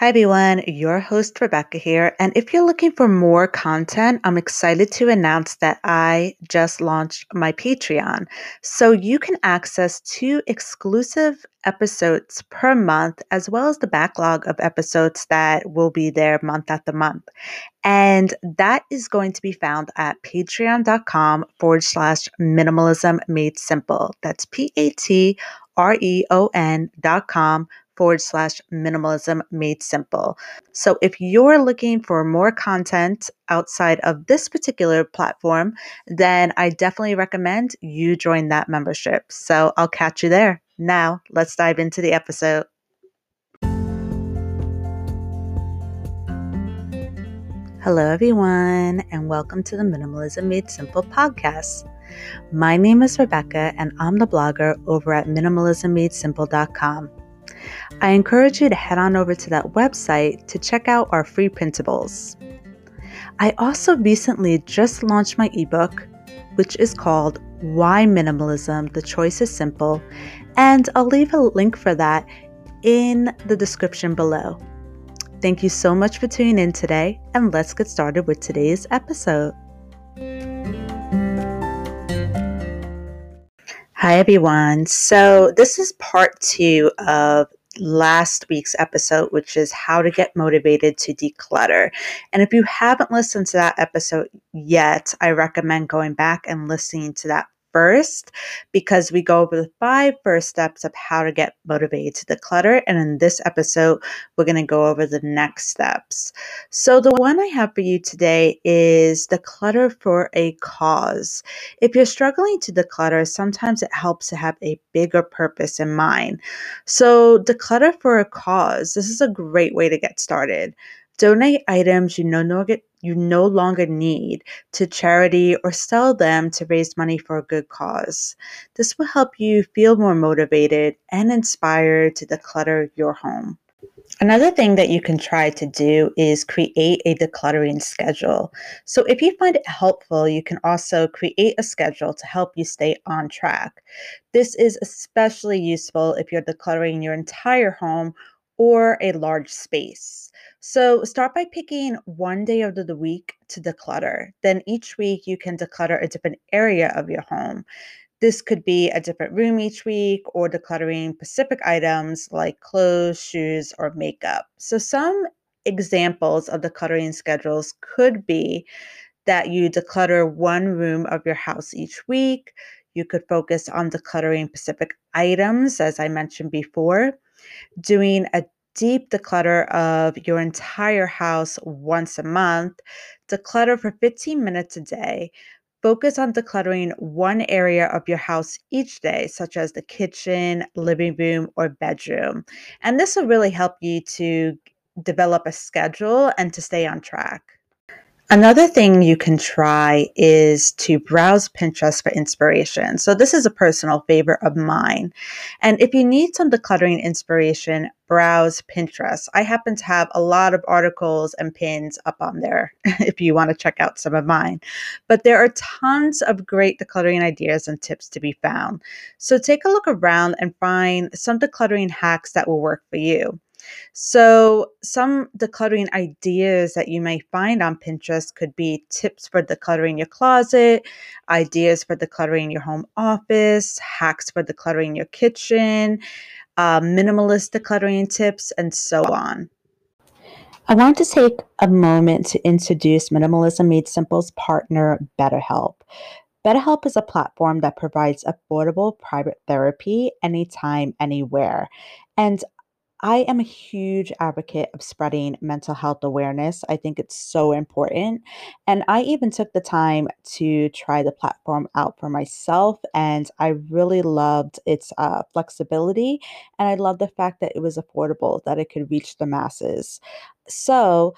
Hi, everyone. Your host, Rebecca here. And if you're looking for more content, I'm excited to announce that I just launched my Patreon. So you can access two exclusive episodes per month, as well as the backlog of episodes that will be there month after month. And that is going to be found at patreon.com forward slash minimalism made simple. That's P A T R E O N dot com forward slash minimalism made simple. So if you're looking for more content outside of this particular platform, then I definitely recommend you join that membership. So I'll catch you there. Now, let's dive into the episode. Hello, everyone, and welcome to the Minimalism Made Simple podcast. My name is Rebecca, and I'm the blogger over at minimalismmadesimple.com. I encourage you to head on over to that website to check out our free printables. I also recently just launched my ebook, which is called Why Minimalism The Choice is Simple, and I'll leave a link for that in the description below. Thank you so much for tuning in today, and let's get started with today's episode. Hi, everyone. So, this is part two of last week's episode, which is how to get motivated to declutter. And if you haven't listened to that episode yet, I recommend going back and listening to that first because we go over the five first steps of how to get motivated to declutter. And in this episode, we're going to go over the next steps. So, the one I have for you today is declutter for a cause. If you're struggling to declutter, sometimes it helps to have a bigger purpose in mind. So, declutter for a cause. This is a great way to get started. Donate items you no longer you no longer need to charity or sell them to raise money for a good cause. This will help you feel more motivated and inspired to declutter your home. Another thing that you can try to do is create a decluttering schedule. So, if you find it helpful, you can also create a schedule to help you stay on track. This is especially useful if you're decluttering your entire home or a large space. So start by picking one day of the week to declutter. Then each week you can declutter a different area of your home. This could be a different room each week or decluttering specific items like clothes, shoes, or makeup. So some examples of decluttering schedules could be that you declutter one room of your house each week. You could focus on decluttering specific items, as I mentioned before doing a deep declutter of your entire house once a month, declutter for 15 minutes a day. Focus on decluttering one area of your house each day, such as the kitchen, living room, or bedroom. And this will really help you to develop a schedule and to stay on track. Another thing you can try is to browse Pinterest for inspiration. So, this is a personal favorite of mine. And if you need some decluttering inspiration, browse Pinterest. I happen to have a lot of articles and pins up on there if you want to check out some of mine. But there are tons of great decluttering ideas and tips to be found. So, take a look around and find some decluttering hacks that will work for you. So, some decluttering ideas that you may find on Pinterest could be tips for decluttering your closet, ideas for decluttering your home office, hacks for decluttering your kitchen, uh, minimalist decluttering tips, and so on. I want to take a moment to introduce Minimalism Made Simple's partner, BetterHelp. BetterHelp is a platform that provides affordable private therapy anytime, anywhere. And I am a huge advocate of spreading mental health awareness. I think it's so important. And I even took the time to try the platform out for myself. And I really loved its uh, flexibility. And I love the fact that it was affordable, that it could reach the masses. So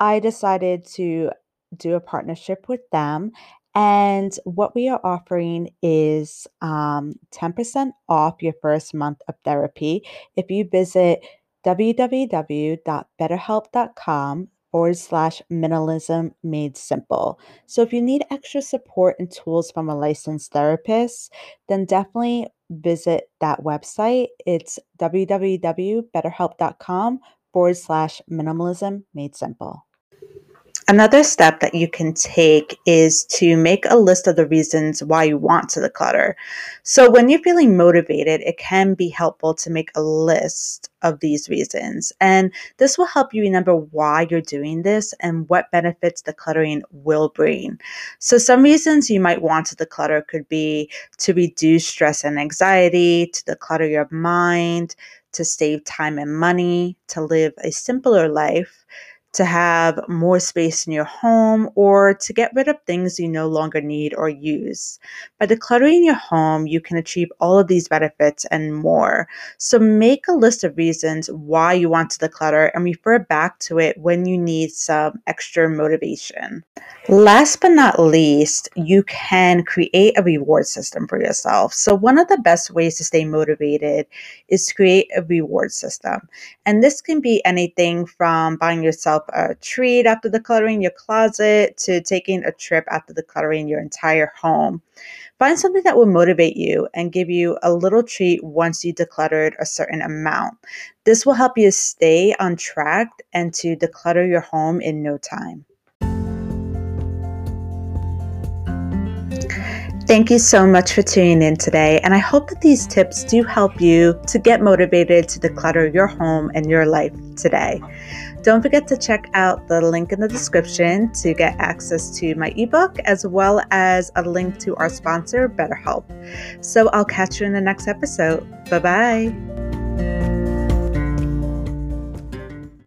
I decided to do a partnership with them and what we are offering is um, 10% off your first month of therapy if you visit www.betterhelp.com forward slash minimalism made simple. So if you need extra support and tools from a licensed therapist, then definitely visit that website. It's www.betterhelp.com forward slash minimalism made simple. Another step that you can take is to make a list of the reasons why you want to declutter. So, when you're feeling motivated, it can be helpful to make a list of these reasons. And this will help you remember why you're doing this and what benefits the decluttering will bring. So, some reasons you might want to declutter could be to reduce stress and anxiety, to declutter your mind, to save time and money, to live a simpler life to have more space in your home, or to get rid of things you no longer need or use. By decluttering your home, you can achieve all of these benefits and more. So make a list of reasons why you want to declutter and refer back to it when you need some extra motivation. Last but not least, you can create a reward system for yourself. So, one of the best ways to stay motivated is to create a reward system. And this can be anything from buying yourself a treat after decluttering your closet to taking a trip after decluttering your entire home. Find something that will motivate you and give you a little treat once you decluttered a certain amount. This will help you stay on track and to declutter your home in no time. Thank you so much for tuning in today, and I hope that these tips do help you to get motivated to declutter your home and your life today. Don't forget to check out the link in the description to get access to my ebook as well as a link to our sponsor, BetterHelp. So I'll catch you in the next episode. Bye bye.